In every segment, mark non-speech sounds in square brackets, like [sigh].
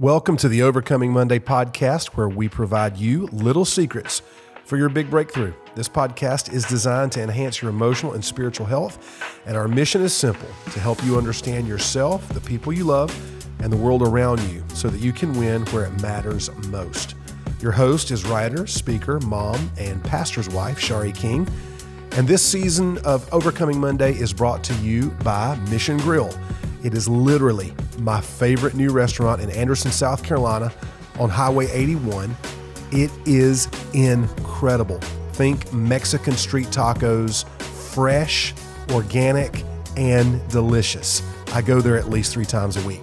Welcome to the Overcoming Monday podcast, where we provide you little secrets for your big breakthrough. This podcast is designed to enhance your emotional and spiritual health, and our mission is simple to help you understand yourself, the people you love, and the world around you so that you can win where it matters most. Your host is writer, speaker, mom, and pastor's wife, Shari King. And this season of Overcoming Monday is brought to you by Mission Grill. It is literally my favorite new restaurant in Anderson, South Carolina on Highway 81. It is incredible. Think Mexican street tacos, fresh, organic, and delicious. I go there at least three times a week.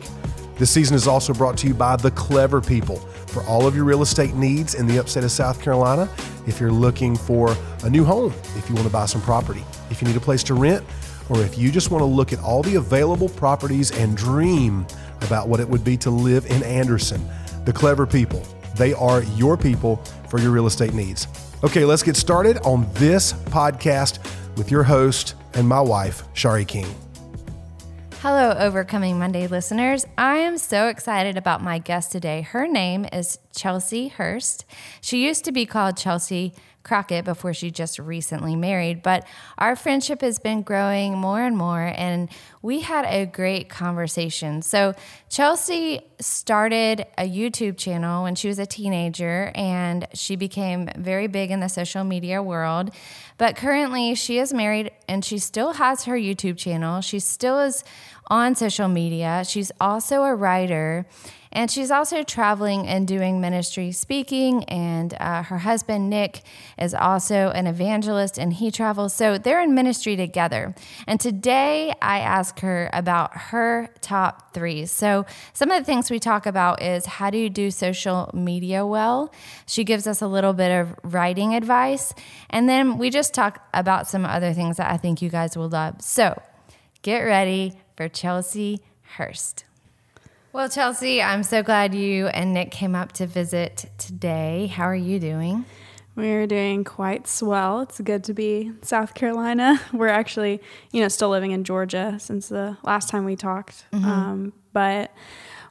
This season is also brought to you by The Clever People for all of your real estate needs in the upstate of South Carolina. If you're looking for a new home, if you want to buy some property, if you need a place to rent, or if you just want to look at all the available properties and dream about what it would be to live in Anderson, the clever people, they are your people for your real estate needs. Okay, let's get started on this podcast with your host and my wife, Shari King. Hello, Overcoming Monday listeners. I am so excited about my guest today. Her name is Chelsea Hurst. She used to be called Chelsea Crockett before she just recently married, but our friendship has been growing more and more, and we had a great conversation. So, Chelsea started a YouTube channel when she was a teenager, and she became very big in the social media world. But currently, she is married and she still has her YouTube channel. She still is on social media. She's also a writer and she's also traveling and doing ministry speaking. And uh, her husband, Nick, is also an evangelist and he travels. So they're in ministry together. And today I ask her about her top three. So some of the things we talk about is how do you do social media well? She gives us a little bit of writing advice. And then we just talk about some other things that I think you guys will love. So get ready for Chelsea Hurst. Well, Chelsea, I'm so glad you and Nick came up to visit today. How are you doing? We're doing quite swell. It's good to be in South Carolina. [laughs] We're actually, you know, still living in Georgia since the last time we talked. Mm-hmm. Um, but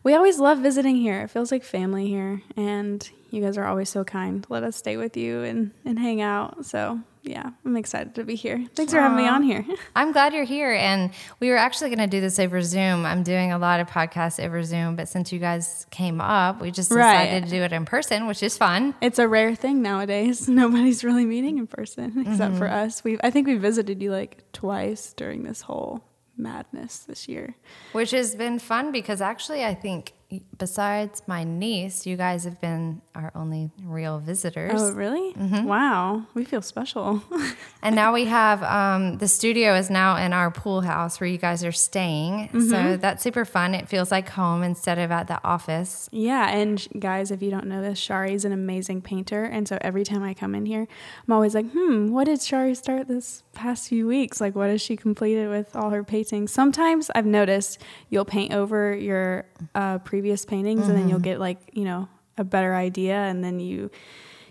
we always love visiting here. It feels like family here. And you guys are always so kind. Let us stay with you and, and hang out. So yeah, I'm excited to be here. Thanks for having me on here. [laughs] I'm glad you're here. And we were actually going to do this over Zoom. I'm doing a lot of podcasts over Zoom, but since you guys came up, we just decided right. to do it in person, which is fun. It's a rare thing nowadays. [laughs] Nobody's really meeting in person [laughs] except mm-hmm. for us. We I think we visited you like twice during this whole madness this year. Which has been fun because actually I think besides my niece, you guys have been our only real visitors. Oh, really? Mm-hmm. Wow, we feel special. [laughs] and now we have um, the studio is now in our pool house where you guys are staying. Mm-hmm. So that's super fun. It feels like home instead of at the office. Yeah, and guys, if you don't know this, Shari is an amazing painter, and so every time I come in here, I'm always like, hmm, what did Shari start this past few weeks? Like, what has she completed with all her paintings? Sometimes I've noticed you'll paint over your uh, previous paintings mm-hmm. and then you'll mm-hmm. get like you know a better idea and then you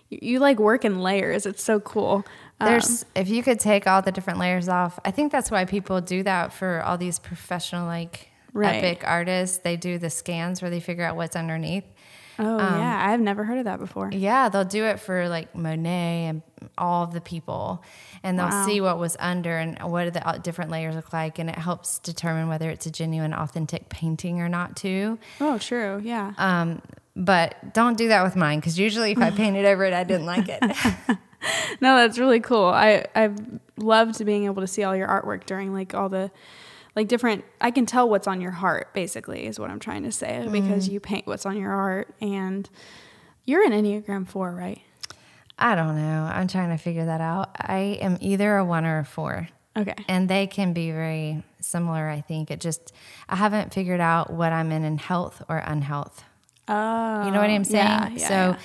you, you like work in layers it's so cool there's um, if you could take all the different layers off i think that's why people do that for all these professional like right. epic artists they do the scans where they figure out what's underneath Oh um, yeah, I've never heard of that before. Yeah, they'll do it for like Monet and all of the people, and they'll wow. see what was under and what the uh, different layers look like, and it helps determine whether it's a genuine, authentic painting or not too. Oh, true. Yeah. Um, but don't do that with mine because usually if I [laughs] painted over it, I didn't like it. [laughs] no, that's really cool. I I've loved being able to see all your artwork during like all the like different i can tell what's on your heart basically is what i'm trying to say mm. because you paint what's on your heart and you're an enneagram 4 right? I don't know. I'm trying to figure that out. I am either a 1 or a 4 okay. And they can be very similar i think. It just i haven't figured out what i'm in in health or unhealth oh you know what i'm saying yeah, yeah, so yeah.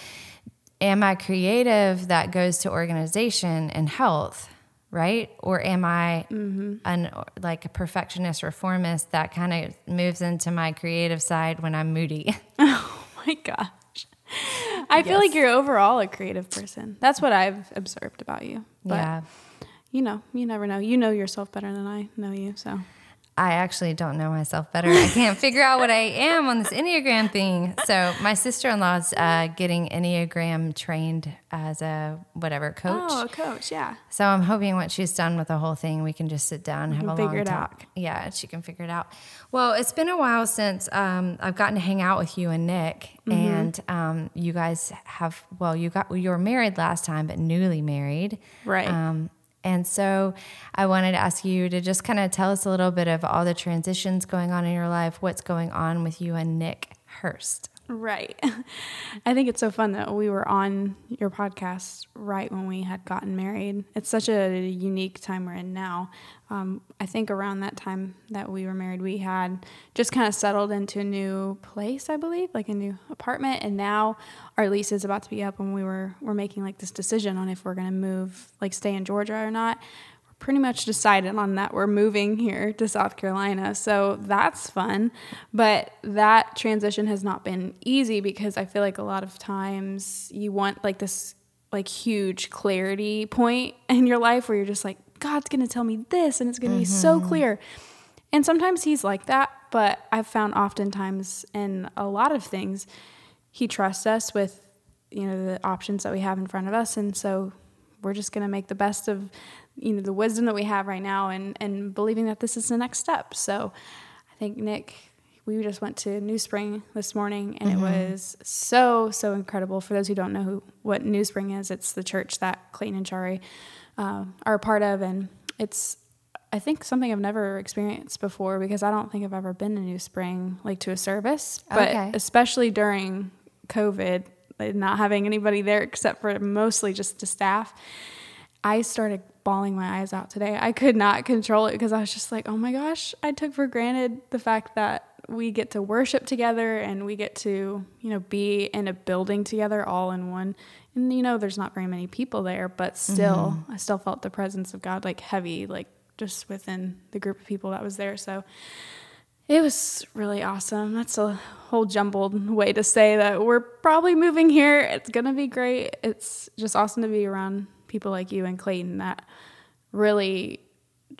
am i creative that goes to organization and health right? Or am I mm-hmm. an like a perfectionist reformist that kind of moves into my creative side when I'm moody? [laughs] [laughs] Oh my gosh. I yes. feel like you're overall a creative person. That's what I've observed about you. But yeah. you know, you never know. You know yourself better than I know you, so I actually don't know myself better. I can't figure out what I am on this Enneagram thing. So my sister in law is uh, getting Enneagram trained as a whatever coach. Oh, a coach, yeah. So I'm hoping once she's done with the whole thing, we can just sit down and have a long it out. talk. Yeah, she can figure it out. Well, it's been a while since um, I've gotten to hang out with you and Nick, Mm-hmm. and um, you guys have. Well, you got you were married last time, but newly married, Right. Um, and so I wanted to ask you to just kind of tell us a little bit of all the transitions going on in your life, what's going on with you and Nick Hurst. Right. [laughs] I think it's so fun that we were on your podcast right when we had gotten married. It's such a unique time we're in now. Um, I think around that time that we were married, we had just kind of settled into a new place, I believe, like a new apartment. And now our lease is about to be up, and we were we're making like this decision on if we're going to move, like stay in Georgia or not pretty much decided on that we're moving here to South Carolina. So that's fun. But that transition has not been easy because I feel like a lot of times you want like this like huge clarity point in your life where you're just like God's going to tell me this and it's going to be so mm-hmm. clear. And sometimes he's like that, but I've found oftentimes in a lot of things he trusts us with you know the options that we have in front of us and so we're just going to make the best of you know the wisdom that we have right now and and believing that this is the next step. So i think nick we just went to new spring this morning and it was so so incredible. For those who don't know who, what new spring is it's the church that clayton and shari uh, are a part of. And it's I think something I've never experienced before because I don't think I've ever been to New Spring like to a service, but Okay. especially during COVID, not having anybody there except for mostly just the staff. I started bawling my eyes out today. I could not control it because I was just like, oh my gosh, I took for granted the fact that we get to worship together and we get to, you know, be in a building together all in one. And, you know, there's not very many people there, but still, mm-hmm. I still felt the presence of God like heavy, like just within the group of people that was there. So, it was really awesome. That's a whole jumbled way to say that we're probably moving here. It's going to be great. It's just awesome to be around people like you and Clayton that really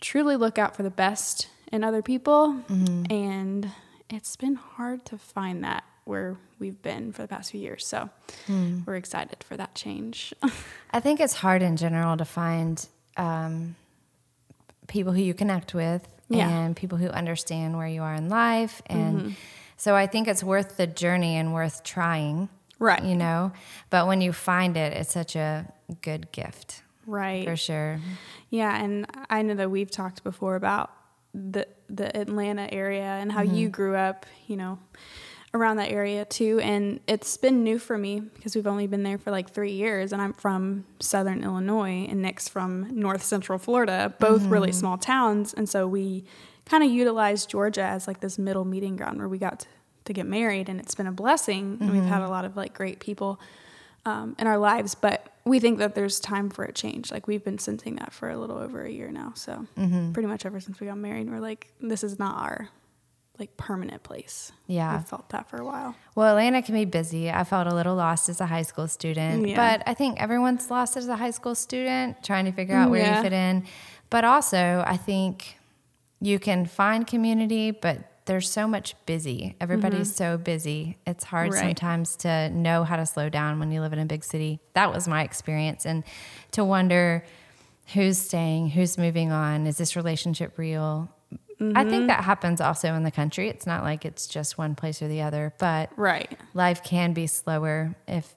truly look out for the best in other people. Mm-hmm. And it's been hard to find that where we've been for the past few years. So hmm. we're excited for that change. [laughs] I think it's hard in general to find um, people who you connect with Yeah. and people who understand where you are in life. And mm-hmm. so I think it's worth the journey and worth trying. Right. You know, but when you find it, it's such a good gift right. for sure. Yeah, and I know that we've talked before about the the Atlanta area and how you mm-hmm. grew up, you know, around that area too. And it's been new for me because we've only been there for like three years, and I'm from Southern Illinois, and Nick's from North Central Florida, both really mm-hmm. small towns, and so we kind of utilized Georgia as like this middle meeting ground where we got to, to get married, and it's been a blessing, and we've had a lot of like great people um, in our lives, but we think that there's time for a change. Like we've been sensing that for a little over a year now. So Mm-hmm. pretty much ever since we got married, we're like, this is not our like permanent place. Yeah. We've felt that for a while. Well, Atlanta can be busy. I felt a little lost as a high school student, Yeah. but I think everyone's lost as a high school student, trying to figure out where Yeah. you fit in. But also, I think you can find community, but there's so much busy. Everybody's mm-hmm. so busy. It's hard Right. sometimes to know how to slow down when you live in a big city. That was my experience. And to wonder who's staying, who's moving on, is this relationship real? I think mm-hmm. that happens also in the country. It's not like it's just one place or the other, but Right. life can be slower if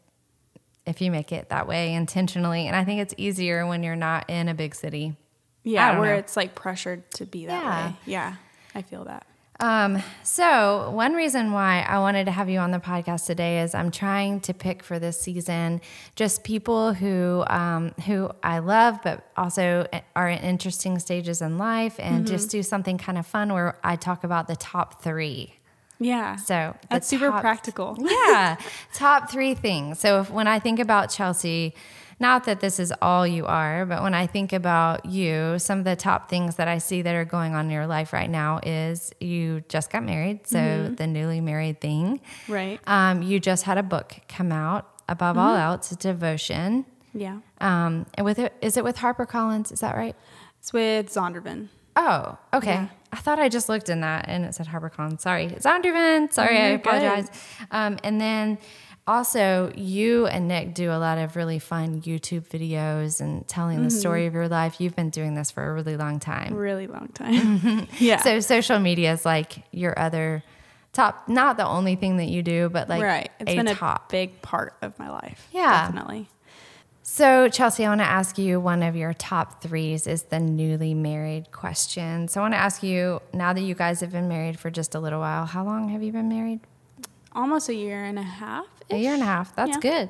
if you make it that way intentionally. And I think it's easier when you're not in a big city. Yeah. Where know. it's like pressured to be that Yeah. way. Yeah. I feel that. Um, so one reason why I wanted to have you on the podcast today is I'm trying to pick for this season just people who um, who I love, but also are in interesting stages in life, and just do something kind of fun where I talk about the top three. Yeah. So that's super top- practical. [laughs] yeah, top three things. So if, when I think about Chelsea, not that this is all you are, but when I think about you, some of the top things that I see that are going on in your life right now is you just got married, so the newly married thing. Right. Um, you just had a book come out. Above all else, devotion. Yeah. Um, and with it, is it with HarperCollins? Is that right? It's with Zondervan. Oh, okay. Yeah. I thought I just looked in that and it said HarborCon. Sorry, it's Zondervan. Sorry, I apologize. Um, and then also, you and Nick do a lot of really fun YouTube videos and telling the story of your life. You've been doing this for a really long time. Really long time. [laughs] yeah. So social media is like your other top, not the only thing that you do, but like right. It's a been top. a big part of my life. Yeah. Definitely. So, Chelsea, I want to ask you one of your top threes is the newly married question. So, I want to ask you now that you guys have been married for just a little while, how long have you been married? Almost a year and a half. A year and a half. That's Yeah. good.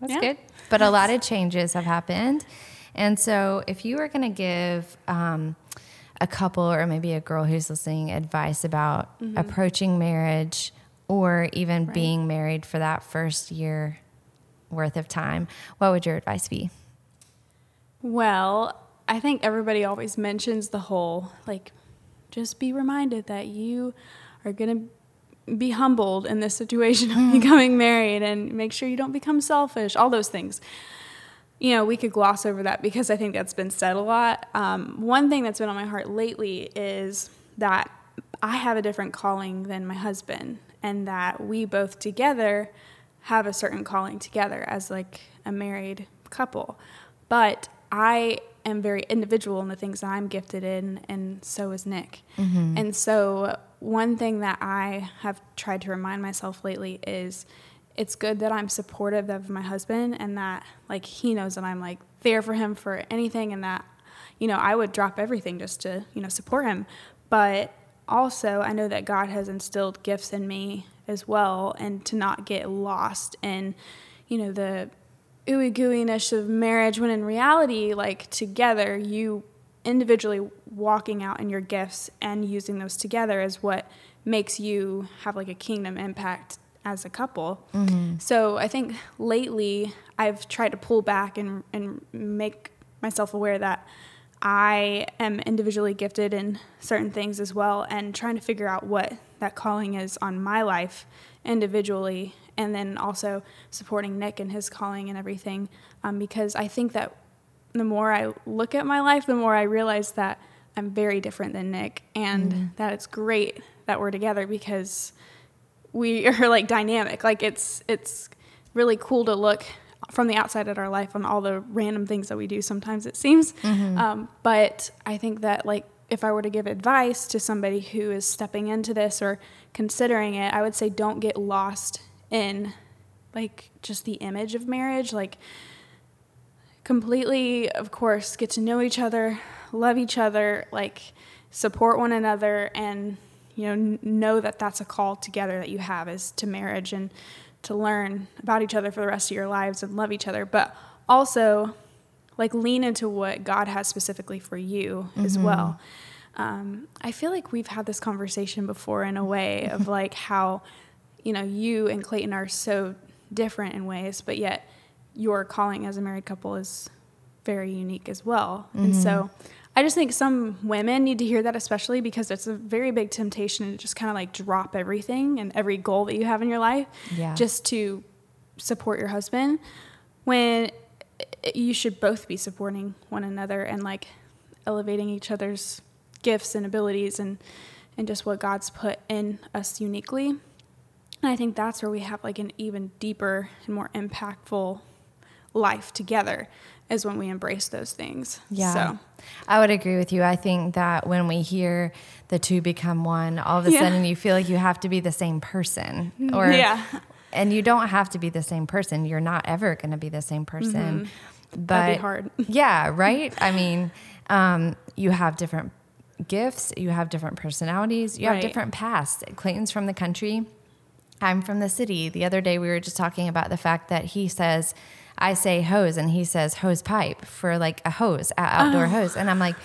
That's Yeah. good. But a lot of changes have happened. And so, if you were going to give um, a couple or maybe a girl who's listening advice about approaching marriage or even Mm-hmm. Right. being married for that first year worth of time, what would your advice be? Well, I think everybody always mentions the whole like, just be reminded that you are going to be humbled in this situation of becoming married and make sure you don't become selfish, all those things. You know, we could gloss over that because I think that's been said a lot. Um, one thing that's been on my heart lately is that I have a different calling than my husband, and that we both together have a certain calling together as like a married couple. But I am very individual in the things that I'm gifted in, and so is Nick. Mm-hmm. And so, one thing that I have tried to remind myself lately is it's good that I'm supportive of my husband and that like he knows that I'm like there for him for anything and that you know I would drop everything just to you know support him but also I know that God has instilled gifts in me as well and to not get lost in you know the ooey gooeyness of marriage when in reality like together you individually walking out in your gifts and using those together is what makes you have like a kingdom impact as a couple. Mm-hmm. So I think lately I've tried to pull back and and make myself aware that I am individually gifted in certain things as well and trying to figure out what that calling is on my life individually and then also supporting Nick and his calling and everything um, because I think that the more I look at my life, the more I realize that I'm very different than Nick and that it's great that we're together because we [laughs] are like dynamic. Like it's it's really cool to look from the outside at our life on all the random things that we do. Sometimes it seems, um, but I think that like if I were to give advice to somebody who is stepping into this or considering it, I would say don't get lost in like just the image of marriage. Like completely, of course, get to know each other, love each other, like support one another, and you know know that that's a call together that you have is to marriage and to learn about each other for the rest of your lives and love each other, but also like lean into what God has specifically for you as well. Um, I feel like we've had this conversation before in a way of [laughs] like how, you know, you and Clayton are so different in ways, but yet your calling as a married couple is very unique as well. And so I just think some women need to hear that, especially because it's a very big temptation to just kind of like drop everything and every goal that you have in your life Yeah. just to support your husband when you should both be supporting one another and like elevating each other's gifts and abilities and and just what God's put in us uniquely. And I think that's where we have like an even deeper and more impactful life together is when we embrace those things. Yeah. So I would agree with you. I think that when we hear the two become one, all of a Yeah. sudden you feel like you have to be the same person. Mm-hmm. Or Yeah. And you don't have to be the same person. You're not ever going to be the same person. Mm-hmm. But. That'd be hard. [laughs] yeah, right? I mean, um, you have different gifts, you have different personalities, you have different pasts. Clayton's from the country. I'm from the city. The other day we were just talking about the fact that he says, I say hose and he says hose pipe for like a hose, a outdoor Oh. hose. And I'm like,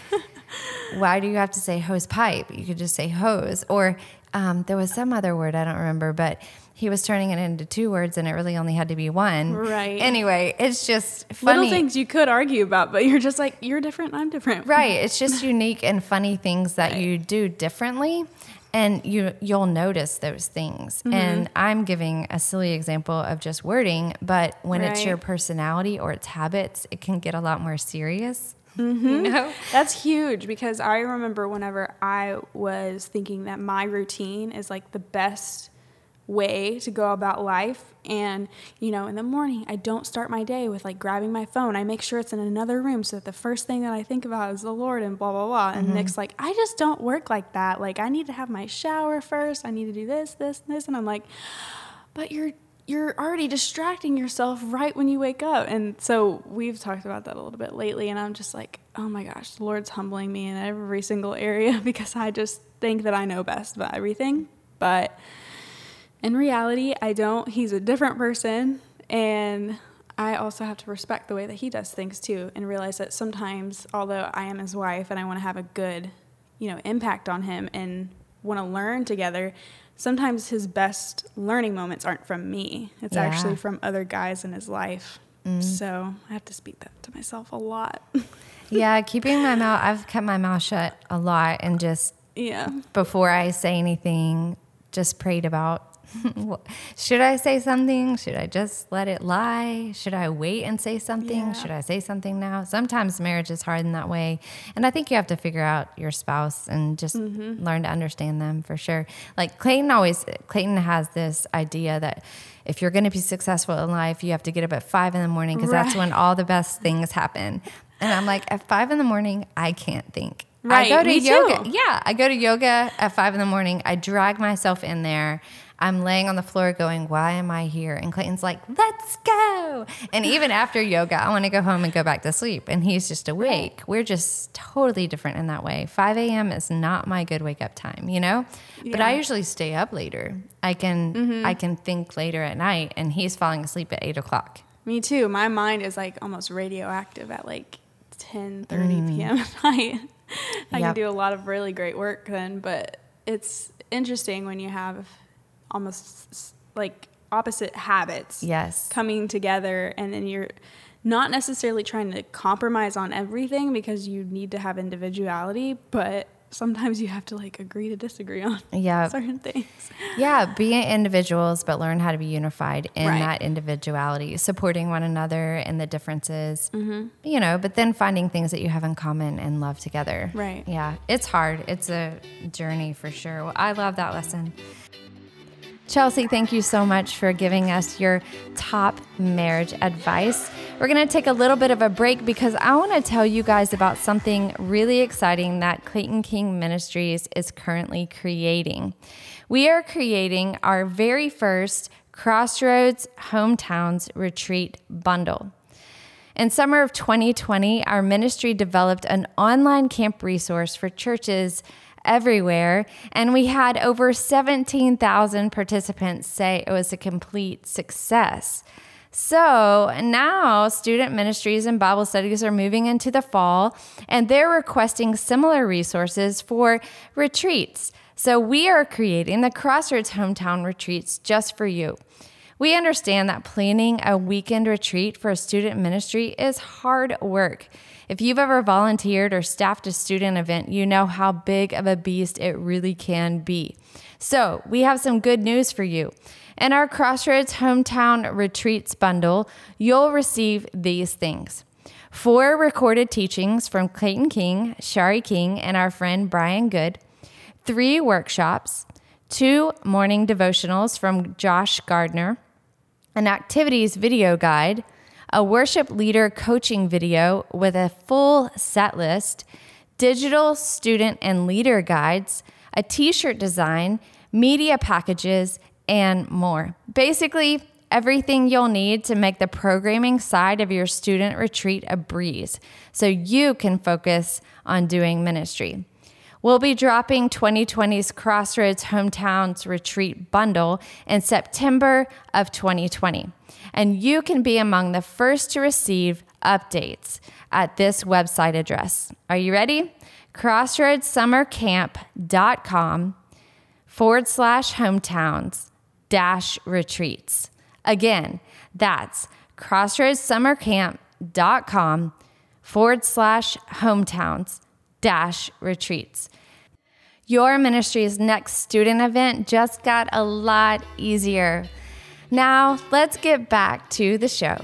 why do you have to say hose pipe? You could just say hose. Or um, there was some other word, I don't remember, but he was turning it into two words and it really only had to be one. Right. Anyway, it's just funny. little things you could argue about, but you're just like, you're different, I'm different. Right. It's [laughs] just unique and funny things that you do differently. And you you'll notice those things. Mm-hmm. And I'm giving a silly example of just wording, but when it's your personality or it's habits, it can get a lot more serious. You know? That's huge because I remember whenever I was thinking that my routine is like the best way to go about life and you know in the morning I don't start my day with like grabbing my phone I make sure it's in another room so that the first thing that I think about is the Lord and blah blah blah and mm-hmm. Nick's like I just don't work like that like I need to have my shower first I need to do this this and this and I'm like but you're you're already distracting yourself right when you wake up. And so we've talked about that a little bit lately. And I'm just like, oh my gosh, the Lord's humbling me in every single area [laughs] because I just think that I know best about everything. But in reality, I don't. He's a different person. And I also have to respect the way that he does things too and realize that sometimes, although I am his wife and I want to have a good, you know, impact on him and want to learn together, sometimes his best learning moments aren't from me. It's Yeah. actually from other guys in his life. Mm. So I have to speak that to myself a lot. [laughs] Yeah, keeping my mouth, I've kept my mouth shut a lot and just yeah. before I say anything, just prayed about [laughs] should I say something? Should I just let it lie? Should I wait and say something? Yeah. Should I say something now? Sometimes marriage is hard in that way. And I think you have to figure out your spouse and just Mm-hmm. learn to understand them for sure. Like Clayton always, Clayton has this idea that if you're going to be successful in life, you have to get up at five in the morning because that's when all the best things happen. And I'm like, at five in the morning, I can't think. Right. I go to yoga. too. Yeah, I go to yoga at five in the morning. I drag myself in there. I'm laying on the floor going, Why am I here? And Clayton's like, Let's go. And even [laughs] after yoga, I want to go home and go back to sleep. And he's just awake. We're just totally different in that way. 5 a.m. is not my good wake up time, you know? But I usually stay up later. I can mm-hmm. I can think later at night and he's falling asleep at eight o'clock. Me too. My mind is like almost radioactive at like 10 30 mm. p.m. at [laughs] night. I Yep. can do a lot of really great work then, but it's interesting when you have almost like opposite habits Yes. coming together and then you're not necessarily trying to compromise on everything because you need to have individuality, but sometimes you have to like agree to disagree on [laughs] Yeah. certain things. Yeah, be individuals, but learn how to be unified in Right. that individuality, supporting one another and the differences, Mm-hmm. you know, but then finding things that you have in common and love together. Right. Yeah, it's hard. It's a journey for sure. Well, I love that lesson. Chelsea, thank you so much for giving us your top marriage advice. We're going to take a little bit of a break because I want to tell you guys about something really exciting that Clayton King Ministries is currently creating. We are creating our very first Crossroads Hometowns Retreat bundle. In summer of 2020, our ministry developed an online camp resource for churches everywhere, and we had over 17,000 participants say it was a complete success. So now student ministries and Bible studies are moving into the fall, and they're requesting similar resources for retreats. So we are creating the Crossroads Hometown Retreats just for you. We understand that planning a weekend retreat for a student ministry is hard work. If you've ever volunteered or staffed a student event, you know how big of a beast it really can be. So, we have some good news for you. In our Crossroads Hometown Retreats bundle, you'll receive these things. Four recorded teachings from Clayton King, Shari King, and our friend Brian Good, three workshops, two morning devotionals from Josh Gardner, an activities video guide, a worship leader coaching video with a full set list, digital student and leader guides, a t shirt design, media packages, and more. Basically, everything you'll need to make the programming side of your student retreat a breeze so you can focus on doing ministry. We'll be dropping 2020's Crossroads Hometowns Retreat Bundle in September of 2020. And you can be among the first to receive updates at this website address. Are you ready? CrossroadsSummerCamp.com forward slash hometowns dash retreats. Again, that's crossroadssummercamp.com forward slash hometowns dash retreats. Your ministry's next student event just got a lot easier. Now, let's get back to the show.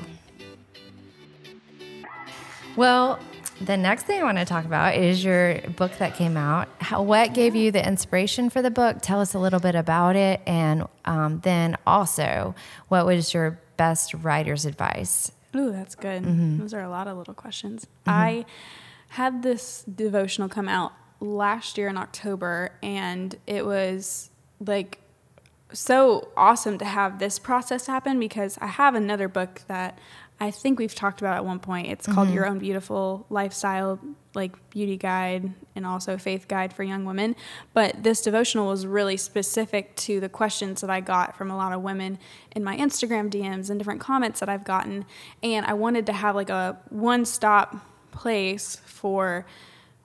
Well, The next thing I want to talk about is your book that came out. How, what gave you the inspiration for the book? Tell us a little bit about it. And um, then also, what was your best writer's advice? Ooh, that's good. Those are a lot of little questions. I had this devotional come out last year in October, and it was like so awesome to have this process happen because I have another book that I think we've talked about at one point. It's called mm-hmm. Your Own Beautiful Lifestyle, like beauty guide and also faith guide for young women. But this devotional was really specific to the questions that I got from a lot of women in my Instagram DMs and different comments that I've gotten. And I wanted to have like a one stop place for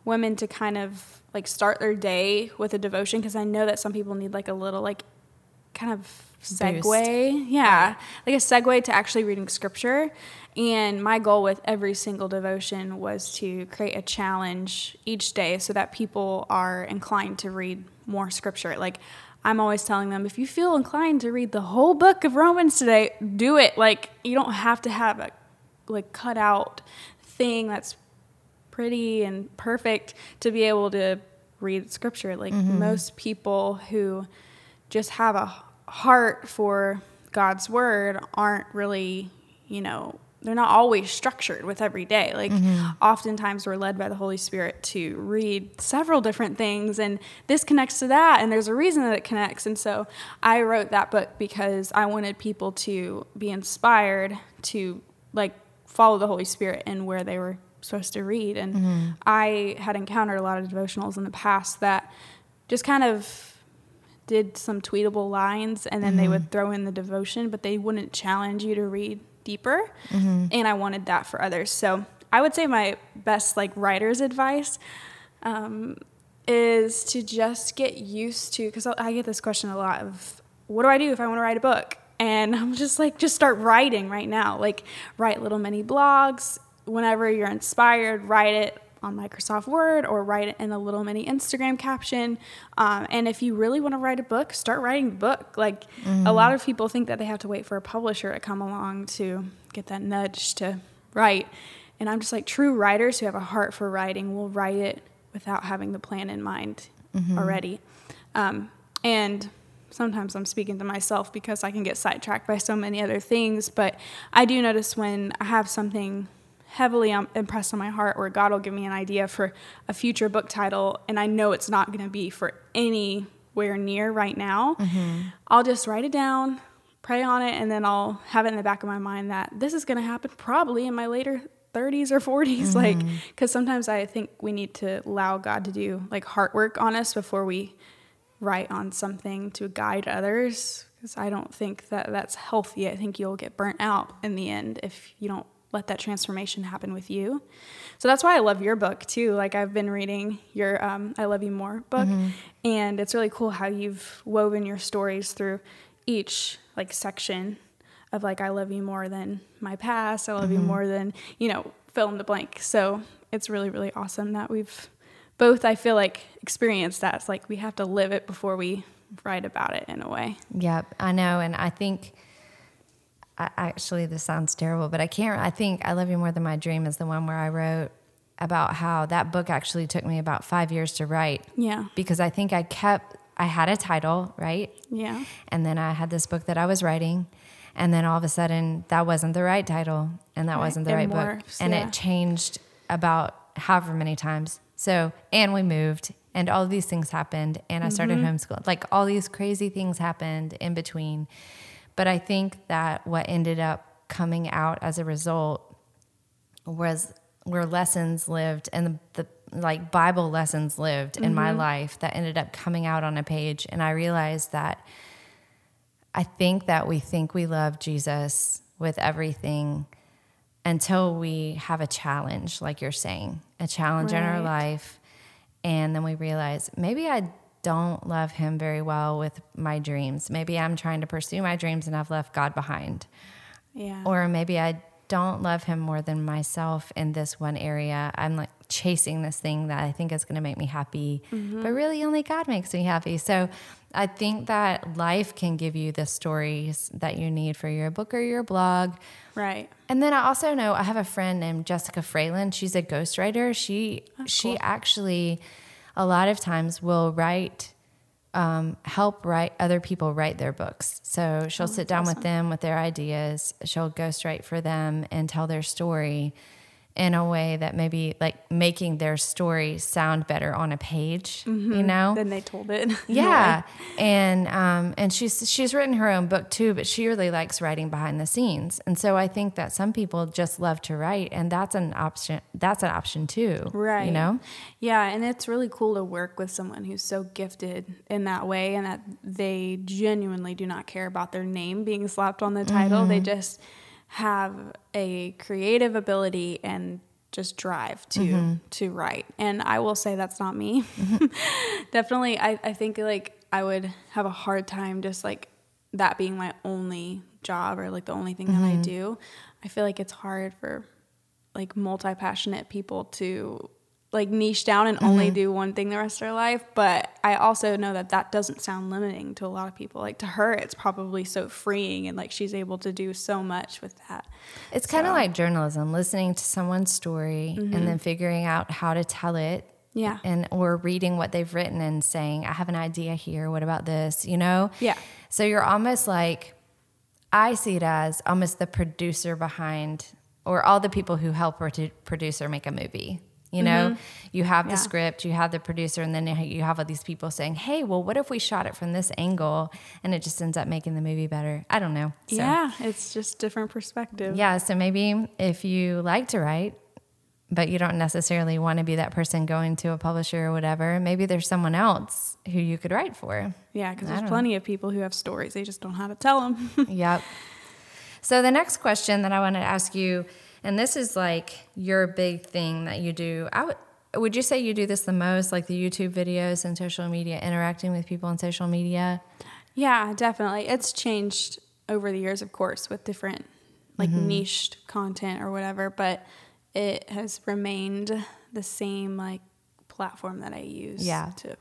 women to kind of like start their day with a devotion because I know that some people need like a little like kind of segue. Yeah, like a segue to actually reading scripture. And my goal with every single devotion was to create a challenge each day so that people are inclined to read more scripture. Like, I'm always telling them if you feel inclined to read the whole book of Romans today, do it. Like, you don't have to have a like cut out thing that's pretty and perfect to be able to read scripture. Like mm-hmm. most people who just have a heart for God's word aren't really, you know, they're not always structured with every day. Like mm-hmm. oftentimes we're led by the Holy Spirit to read several different things and this connects to that and there's a reason that it connects. And so I wrote that book because I wanted people to be inspired to like follow the Holy Spirit and where they were supposed to read. And mm-hmm. I had encountered a lot of devotionals in the past that just kind of did some tweetable lines and then they would mm-hmm. throw in the devotion, but they wouldn't challenge you to read deeper. Mm-hmm. And I wanted that for others. So I would say my best like writer's advice um, is to just get used to because I get this question a lot of what do I do if I want to write a book? And I'm just like, just start writing right now. Like, write little mini blogs. Whenever you're inspired, write it on Microsoft Word or write it in a little mini Instagram caption. Um, and if you really want to write a book, start writing the book. Like, a lot of people think that they have to wait for a publisher to come along to get that nudge to write. And I'm just like, true writers who have a heart for writing will write it without having the plan in mind already. Um, and sometimes I'm speaking to myself because I can get sidetracked by so many other things. But I do notice when I have something heavily um, impressed on my heart where God will give me an idea for a future book title, and I know it's not going to be for anywhere near right now, I'll just write it down, pray on it, and then I'll have it in the back of my mind that this is going to happen probably in my later 30s or 40s like because sometimes i think we need to allow god to do like heart work on us before we write on something to guide others because i don't think that that's healthy. I think you'll get burnt out in the end if you don't let that transformation happen with you. So that's why i love your book too. Like i've been reading your um, i love you more book and it's really cool how you've woven your stories through each like section of like I love you more than my past, I love you more than, you know, fill in the blank. So it's really, really awesome that we've both I feel like experience that. It's like we have to live it before we write about it in a way. Yep, I know, and I think. I, actually, this sounds terrible, but I can't. I think "I Love You More Than My Dream" is the one where I wrote about how that book actually took me about five years to write. Yeah. because I think I kept. I had a title, right? Yeah. And then I had this book that I was writing. And then all of a sudden, that wasn't the right title and that Right. wasn't the It right book. And yeah. it changed about however many times. So, and we moved and all of these things happened. And I started Mm-hmm. homeschool. Like all these crazy things happened in between. But I think that what ended up coming out as a result was were lessons lived and the, the like Bible lessons lived in my life that ended up coming out on a page. And I realized that I think that we think we love Jesus with everything until we have a challenge, like you're saying, a challenge in our life. And then we realize maybe I don't love him very well with my dreams. Maybe I'm trying to pursue my dreams and I've left God behind Yeah. or maybe I don't love him more than myself in this one area. I'm like chasing this thing that I think is going to make me happy, mm-hmm. but really only God makes me happy. So I think that life can give you the stories that you need for your book or your blog. Right. And then I also know I have a friend named Jessica Fralin. She's a ghostwriter. She oh, she cool. actually a lot of times will write um, help write other people write their books. So she'll sit down with them with their ideas. She'll ghostwrite for them and tell their story in a way that maybe like making their story sound better on a page. You know, Then they told it. [laughs] yeah, and um, and she's she's written her own book too, but she really likes writing behind the scenes, and so I think that some people just love to write, and that's an option. That's an option too, Right. You know, Yeah, and it's really cool to work with someone who's so gifted in that way and that they genuinely do not care about their name being slapped on the title. They just have a creative ability and just drive to mm-hmm. to write. And I will say that's not me. Mm-hmm. [laughs] Definitely I, I think like I would have a hard time just like that being my only job or like the only thing that I mm-hmm. do. I feel like it's hard for like multi passionate people to like niche down and only do one thing the rest of their life. But I also know that that doesn't sound limiting to a lot of people. Like to her, it's probably so freeing and like she's able to do so much with that. it's kind of like journalism, listening to someone's story Mm-hmm. and then figuring out how to tell it. Yeah. And or reading what they've written and saying, I have an idea here. What about this? You know? Yeah. So you're almost like, I see it as almost the producer behind, or all the people who help to produce or make a movie. You know, you have the Mm-hmm. Yeah. script, you have the producer, and then you have all these people saying, "Hey, well, what if we shot it from this angle?" And it just ends up making the movie better. I don't know. So, Yeah. It's just different perspective. yeah. So maybe if you like to write, but you don't necessarily want to be that person going to a publisher or whatever, maybe there's someone else who you could write for. Yeah. Because there's plenty of people who have stories. They just don't know how to tell them. [laughs] yep. So the next question that I want to ask you, and this is like your big thing that you do. I would would you say you do this the most, like the YouTube videos and social media, interacting with people on social media? Yeah, definitely. It's changed over the years, of course, with different like Mm-hmm. niched content or whatever, but it has remained the same like platform that I use Yeah. to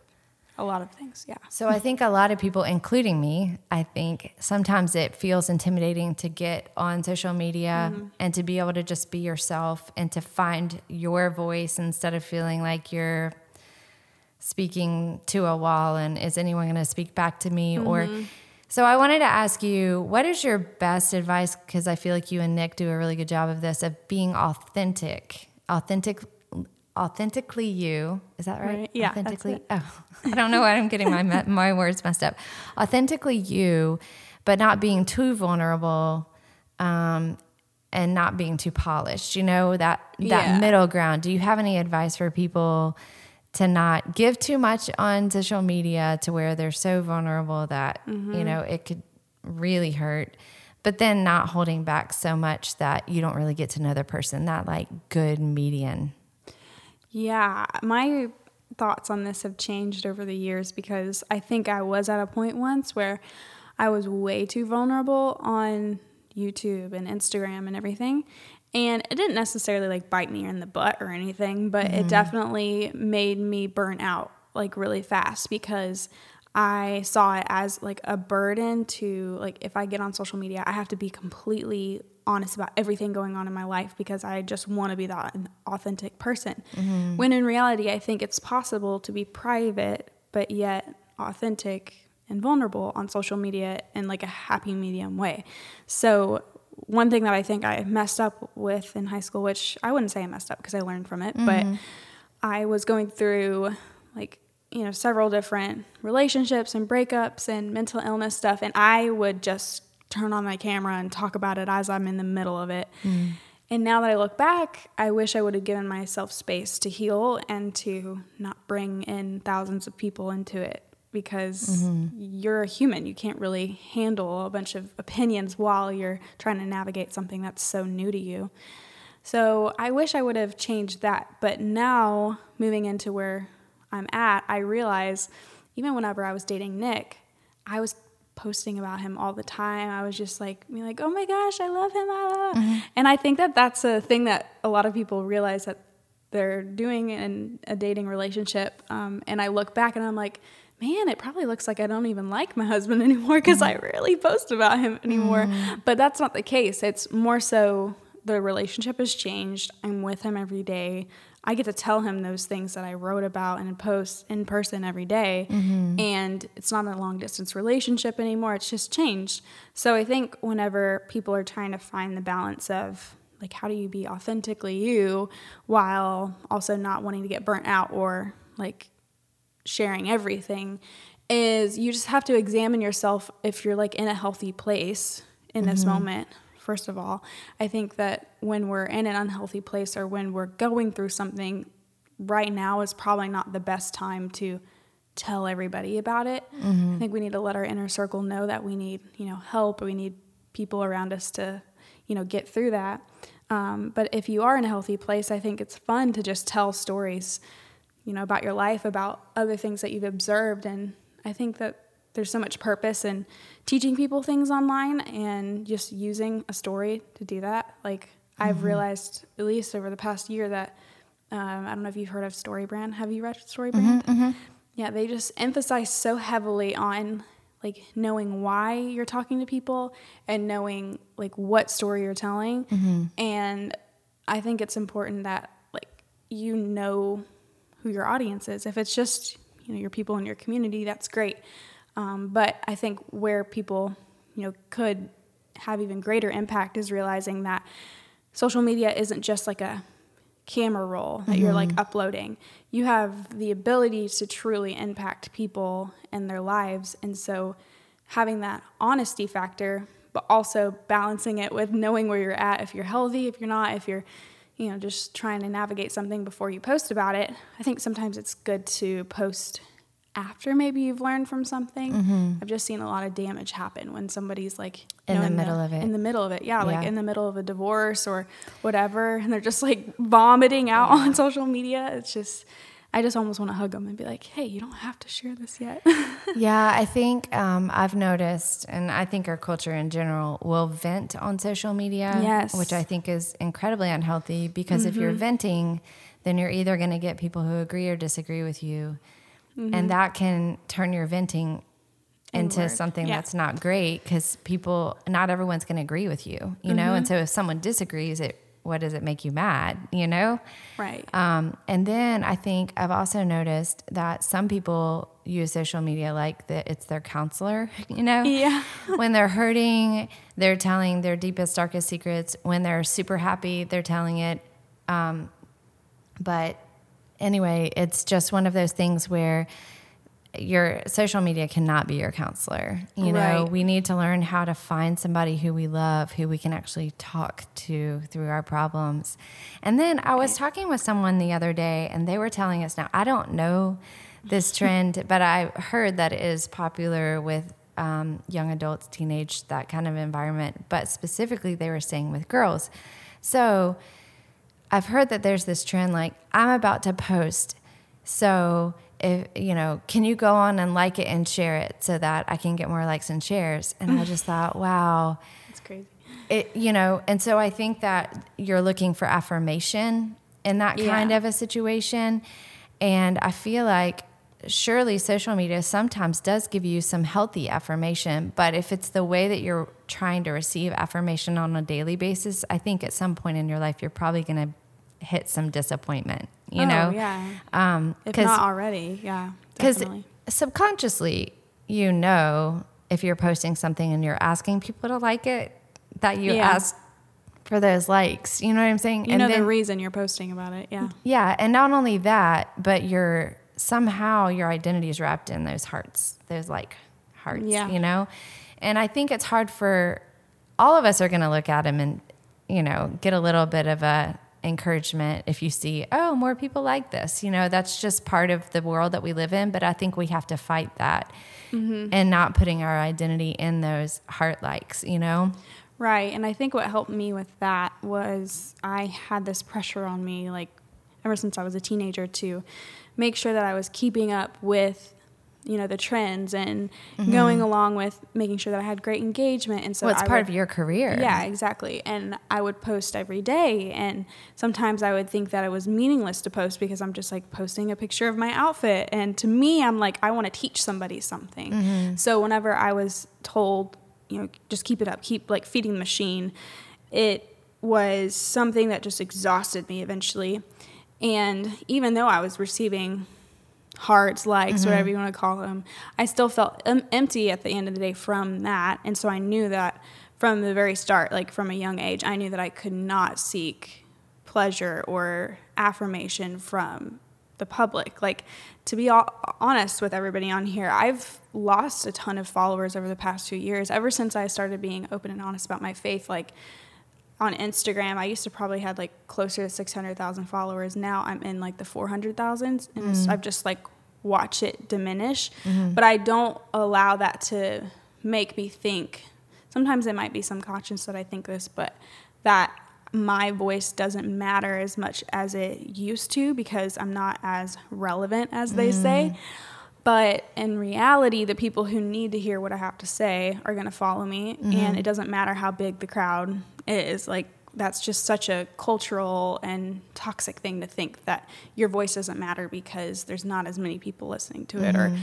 a lot of things. Yeah. So I think a lot of people, including me, I think sometimes it feels intimidating to get on social media mm-hmm. and to be able to just be yourself and to find your voice instead of feeling like you're speaking to a wall and is anyone going to speak back to me or mm-hmm. so I wanted to ask you what is your best advice because I feel like you and Nick do a really good job of this of being authentic authentic authentically you. Is that right, Right. Yeah, authentically oh [laughs] I don't know why I'm getting my my words messed up. Authentically you but not being too vulnerable um, and not being too polished you know that that Yeah. middle ground. Do you have any advice for people to not give too much on social media to where they're so vulnerable that you know it could really hurt but then not holding back so much that you don't really get to know the person that like good median Yeah, my thoughts on this have changed over the years because I think I was at a point once where I was way too vulnerable on YouTube and Instagram and everything. And it didn't necessarily like bite me in the butt or anything, but it mm-hmm. definitely made me burn out like really fast because I saw it as like a burden to like if I get on social media, I have to be completely honest about everything going on in my life because I just want to be that authentic person. Mm-hmm. When in reality, I think it's possible to be private but yet authentic and vulnerable on social media in like a happy medium way. So one thing that I think I messed up with in high school, which I wouldn't say I messed up because I learned from it, but mm-hmm. I was going through like you know several different relationships and breakups and mental illness stuff and I would just turn on my camera and talk about it as I'm in the middle of it. Mm. And now that I look back, I wish I would have given myself space to heal and to not bring in thousands of people into it because mm-hmm. you're a human. You can't really handle a bunch of opinions while you're trying to navigate something that's so new to you. So I wish I would have changed that. But now, moving into where I'm at, I realize even whenever I was dating Nick, I was posting about him all the time. I was just like, being like, oh my gosh, I love him. Ah. And I think that that's a thing that a lot of people realize that they're doing in a dating relationship. Um, and I look back and I'm like, man, it probably looks like I don't even like my husband [laughs] anymore because I rarely post about him anymore. But that's not the case. It's more so the relationship has changed. I'm with him every day. I get to tell him those things that I wrote about and post in person every day. Mm-hmm. And it's not a long distance relationship anymore. It's just changed. So I think whenever people are trying to find the balance of like how do you be authentically you while also not wanting to get burnt out or like sharing everything is you just have to examine yourself if you're like in a healthy place in this mm-hmm. moment first of all i think that when we're in an unhealthy place or when we're going through something right now is probably not the best time to tell everybody about it. I think we need to let our inner circle know that we need you know help we need people around us to you know get through that. Um, but if you are in a healthy place i think it's fun to just tell stories you know about your life about other things that you've observed. And i think that there's so much purpose in teaching people things online and just using a story to do that. Like i've mm-hmm. realized at least over the past year that um, i don't know if you've heard of storybrand. Have you read storybrand? Mm-hmm, mm-hmm. Yeah they just emphasize so heavily on like knowing why you're talking to people and knowing like what story you're telling. And i think it's important that like you know who your audience is. If it's just you know your people in your community that's great um, but i think where people you know could have even greater impact is realizing that social media isn't just like a camera roll that you're like uploading. You have the ability to truly impact people and their lives. And so having that honesty factor, but also balancing it with knowing where you're at, if you're healthy, if you're not, if you're, you know, just trying to navigate something before you post about it. I think sometimes it's good to post after maybe you've learned from something. I've just seen a lot of damage happen when somebody's like In know, the middle of it. In the middle of it, yeah, like in the middle of a divorce or whatever, and they're just like vomiting out on [laughs] social media. It's just, I just almost want to hug them and be like, "Hey, you don't have to share this yet." [laughs] Yeah, I think um, I've noticed, and I think our culture in general will vent on social media. Yes. Which I think is incredibly unhealthy because if you're venting, then you're either going to get people who agree or disagree with you. And that can turn your venting into Inward. something Yeah. that's not great because people, not everyone's going to agree with you, you know? And so if someone disagrees, it, what does it make you mad, you know? right. Um, and then I think I've also noticed that some people use social media like that it's their counselor, [laughs] you know? Yeah. when they're hurting, they're telling their deepest, darkest secrets. When they're super happy, they're telling it. Um, but anyway, it's just one of those things where your social media cannot be your counselor. You know, we need to learn how to find somebody who we love, who we can actually talk to through our problems. And then I was talking with someone the other day, and they were telling us now, I don't know this [laughs] trend, but I heard that it is popular with um, young adults, teenage, that kind of environment. But specifically, they were saying with girls. So I've heard that there's this trend like, I'm about to post. So, if you know, can you go on and like it and share it so that I can get more likes and shares? And I just [laughs] thought, wow, It's crazy. it, you know, and so I think that you're looking for affirmation in that kind Yeah. of a situation. And I feel like surely social media sometimes does give you some healthy affirmation, but if it's the way that you're trying to receive affirmation on a daily basis, I think at some point in your life, you're probably going to hit some disappointment, you Oh, know? yeah. Um, If not already, yeah. because subconsciously you know if you're posting something and you're asking people to like it that you Yeah. ask for those likes you know what i'm saying You and know then the reason you're posting about it, yeah. yeah and not only that but you're somehow your identity is wrapped in those hearts those like hearts Yeah. you know and i think it's hard for all of us are going to look at him and you know get a little bit of a encouragement if you see oh more people like this you know that's just part of the world that we live in but i think we have to fight that mm-hmm. and not putting our identity in those heart likes you know Right. And I think what helped me with that was I had this pressure on me, like ever since I was a teenager, to make sure that I was keeping up with you know the trends and mm-hmm. going along with making sure that I had great engagement and so well, it's I part would- of your career. yeah, exactly. And I would post every day. And sometimes I would think that it was meaningless to post because I'm just like posting a picture of my outfit. And to me, I'm like, I want to teach somebody something. Mm-hmm. So whenever I was told, you know, just keep it up, keep like feeding the machine, it was something that just exhausted me eventually. And even though I was receiving hearts, likes, mm-hmm. whatever you want to call them, I still felt em- empty at the end of the day from that. And so I knew that from the very start, like from a young age, I knew that I could not seek pleasure or affirmation from the public. Like, to be all, honest with everybody on here, I've lost a ton of followers over the past two years. Ever since I started being open and honest about my faith, like, on Instagram, I used to probably had like closer to 600,000 followers. Now I'm in like the 400,000 and it's- I've just like watch it diminish. Mm-hmm. But I don't allow that to make me think. Sometimes it might be subconscious that I think this, but that my voice doesn't matter as much as it used to because I'm not as relevant as they say. Mm. But in reality, the people who need to hear what I have to say are going to follow me. Mm-hmm. And it doesn't matter how big the crowd is. Like, that's just such a cultural and toxic thing to think that your voice doesn't matter because there's not as many people listening to it. Or mm-hmm.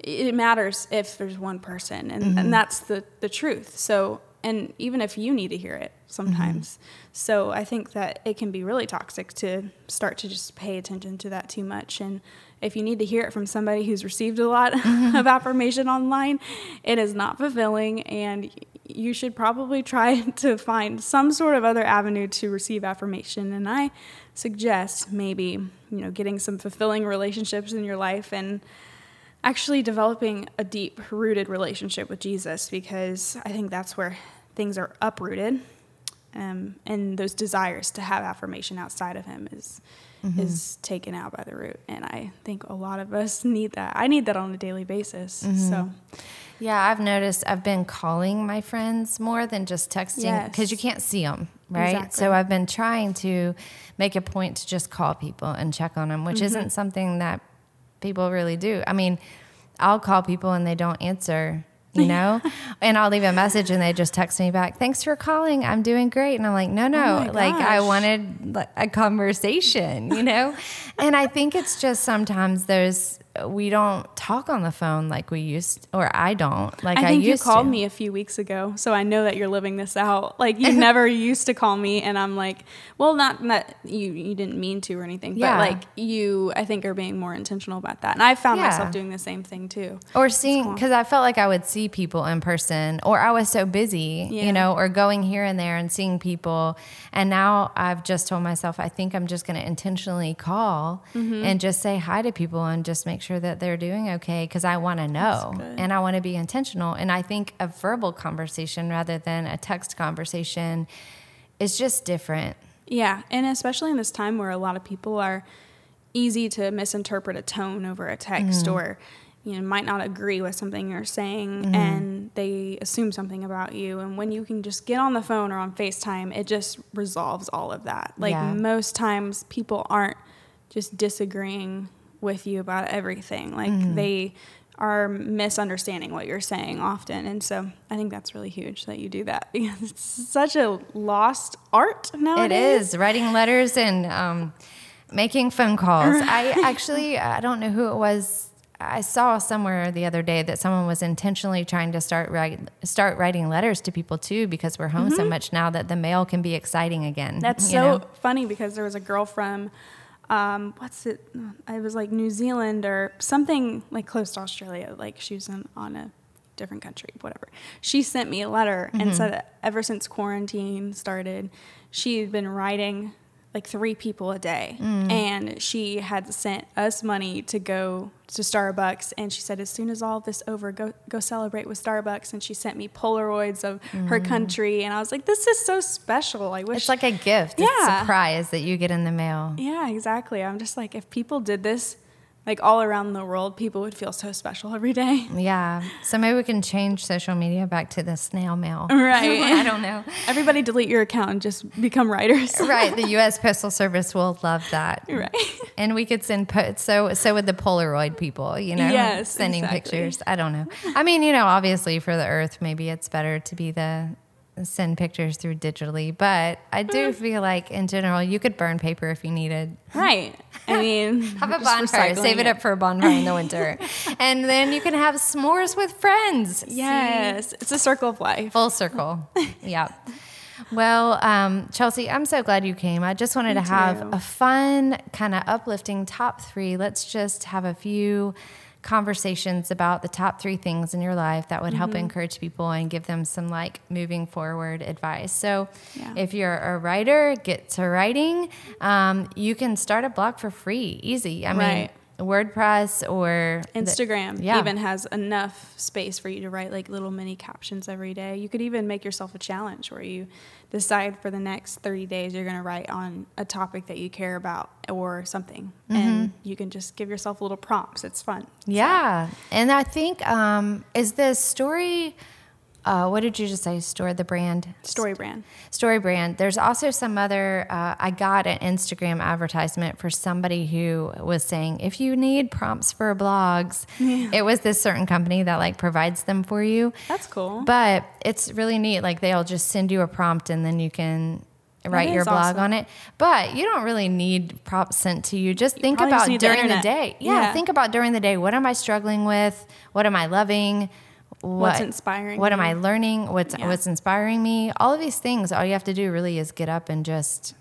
it matters if there's one person. And, and mm-hmm. that's the, the truth. So, and even if you need to hear it sometimes. So I think that it can be really toxic to start to just pay attention to that too much. And if you need to hear it from somebody who's received a lot [laughs] [laughs] of affirmation online, it is not fulfilling. And you should probably try [laughs] to find some sort of other avenue to receive affirmation. And I suggest maybe, you know, getting some fulfilling relationships in your life and actually developing a deep rooted relationship with Jesus because I think that's where things are uprooted. Um, and those desires to have affirmation outside of him is is taken out by the root and i think a lot of us need that i need that on a daily basis so Yeah, I've noticed I've been calling my friends more than just texting because Yes. you can't see them, right? Exactly. So I've been trying to make a point to just call people and check on them, which Mm-hmm. isn't something that people really do. I mean, I'll call people and they don't answer, you [laughs] know, and I'll leave a message and they just text me back, "Thanks for calling. I'm doing great." And I'm like, "No, oh no, Oh like I wanted a conversation, you know?" and I think it's just sometimes there's we don't talk on the phone like we used or I don't like I, I think you called to. me a few weeks ago, so I know that you're living this out. Like you [laughs] never used to call me, and I'm like, well, not that you you didn't mean to or anything, Yeah. but like you, I think are being more intentional about that. And I found Yeah. myself doing the same thing too. or seeing because I felt like I would see people in person, or I was so busy, Yeah. you know, or going here and there and seeing people. And now I've just told myself, I think I'm just going to intentionally call Mm-hmm. and just say hi to people and just make sure that they're doing okay because I want to know and I want to be intentional. And I think a verbal conversation rather than a text conversation is just different. Yeah, and especially in this time where a lot of people are easy to misinterpret a tone over a text mm. or you know might not agree with something you're saying mm-hmm. and they assume something about you and when you can just get on the phone or on FaceTime it just resolves all of that. Like Yeah. most times people aren't just disagreeing with you about everything. Like they are misunderstanding what you're saying often. And so I think that's really huge that you do that [laughs] because it's such a lost art It nowadays. is writing letters and um, making phone calls. I [laughs] actually, I don't know who it was. I saw somewhere the other day that someone was intentionally trying to start write, start writing letters to people too, because we're home so much now that the mail can be exciting again. Mm-hmm. That's so know? funny because there was a girl from, um, what's it? I was like New Zealand or something like close to Australia. Like she was in, on a different country, whatever. She sent me a letter and said that ever since quarantine started, she had been writing like three people a day, mm. and she had sent us money to go to Starbucks. And she said, as soon as all this over, go go celebrate with Starbucks. And she sent me Polaroids of her mm. country, and I was like, this is so special. I wish It's like a gift, it's a Yeah. surprise that you get in the mail. yeah, exactly. I'm just like, if people did this like all around the world, people would feel so special every day. [laughs] Yeah. So maybe we can change social media back to the snail mail. [laughs] Right. [laughs] I don't know. Everybody delete your account and just become writers. Right. The U.S. Postal Service will love that. Right. And we could send po- so so would the Polaroid people, you know, Yes, sending exactly. pictures. I don't know. I mean, you know, obviously for the Earth, maybe it's better to be the send pictures through digitally, but I do Mm. feel like in general you could burn paper if you needed. Right. I [laughs] mean, Have a bonfire, save it up for a bonfire in the winter, [laughs] and then you can have s'mores with friends. See? Yes, it's a circle of life. Full circle. [laughs] yeah. Well, um, Chelsea, I'm so glad you came. I just wanted Me to have too. a fun, kind of uplifting top three. Let's just have a few conversations about the top three things in your life that would help Mm-hmm. encourage people and give them some like moving forward advice. So, Yeah. if you're a writer, get to writing. Um, you can start a blog for free, easy. I Right. mean, WordPress or the- Instagram yeah. even has enough space for you to write like little mini captions every day. You could even make yourself a challenge where you decide for the next 30 days you're going to write on a topic that you care about or something. And you can just give yourself little prompts. It's fun. Yeah, and I think um, is the story. Uh, what did you just say? Store the brand. Story brand. Story brand. There's also some other. Uh, I got an Instagram advertisement for somebody who was saying if you need prompts for blogs, it was this certain company that like provides them for you. That's cool. But it's really neat. Like they'll just send you a prompt and then you can write your blog awesome. on it. But you don't really need props sent to you. Just think probably just about the during the, day. Yeah, Yeah. think about during the day. What am I struggling with? What am I loving? What, What's inspiring What am? I learning? What's Yeah. what's inspiring me? All of these things. All you have to do really is get up and just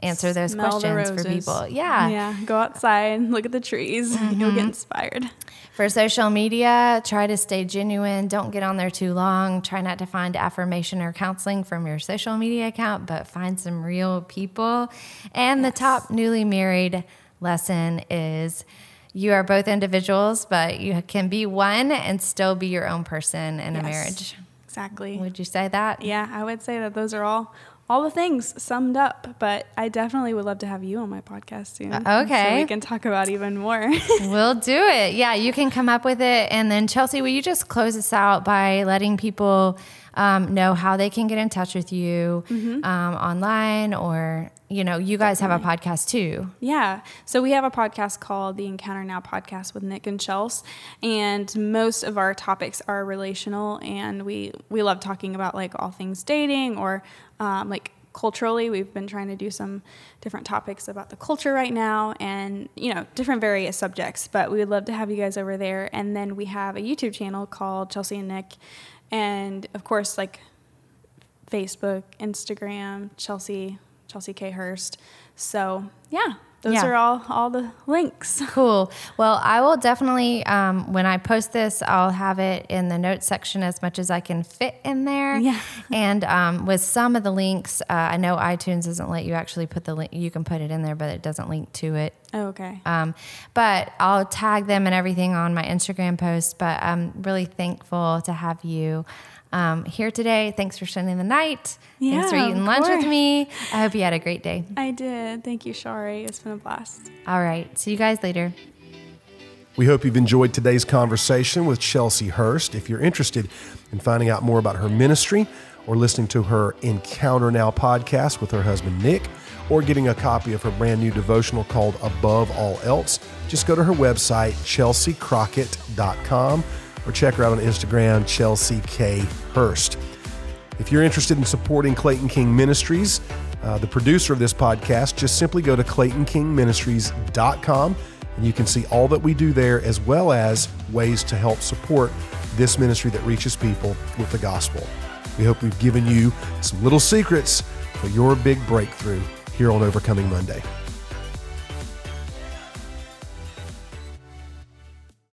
answer those Smell questions for people. Yeah. Yeah. Go outside, look at the trees. You'll get mm-hmm. inspired. For social media, try to stay genuine. Don't get on there too long. Try not to find affirmation or counseling from your social media account, but find some real people. And the top newly married lesson is you are both individuals, but you can be one and still be your own person in a marriage. Exactly. Would you say that? Yeah, I would say that those are all all the things summed up. But I definitely would love to have you on my podcast soon. Uh, okay. so we can talk about even more. [laughs] We'll do it. Yeah, you can come up with it. And then, Chelsea, will you just close us out by letting people um, know how they can get in touch with you Mm-hmm. um, online or, you know, you guys have a podcast too. yeah, so we have a podcast called the Encounter Now podcast with Nick and Chels, and most of our topics are relational, and we we love talking about like all things dating or um, like culturally we've been trying to do some different topics about the culture right now and you know different various subjects but we would love to have you guys over there and then we have a youtube channel called chelsea and nick and of course like facebook instagram chelsea chelsea k hurst. So yeah those Yeah. are all all the links [laughs] Cool. Well, I will definitely, um, when I post this, I'll have it in the notes section as much as I can fit in there. Yeah. And um, with some of the links, uh, I know iTunes doesn't let you actually put the link, you can put it in there, but it doesn't link to it. okay Um, but I'll tag them and everything on my Instagram post. But I'm really thankful to have you um, here today. Thanks for spending the night. Yeah, Thanks for eating of lunch with me. I hope you had a great day. i did thank you shari it's been a blast All right. See you guys later. We hope you've enjoyed today's conversation with Chelsea Hurst. If you're interested in finding out more about her ministry or listening to her Encounter Now podcast with her husband Nick, or getting a copy of her brand new devotional called Above All Else, just go to her website, chelseacrockett.com, or check her out on Instagram, Chelsea K. Hurst. If you're interested in supporting Clayton King Ministries, uh, the producer of this podcast, just simply go to claytonkingministries.com and you can see all that we do there as well as ways to help support this ministry that reaches people with the gospel. We hope we've given you some little secrets for your big breakthrough here on Overcoming Monday.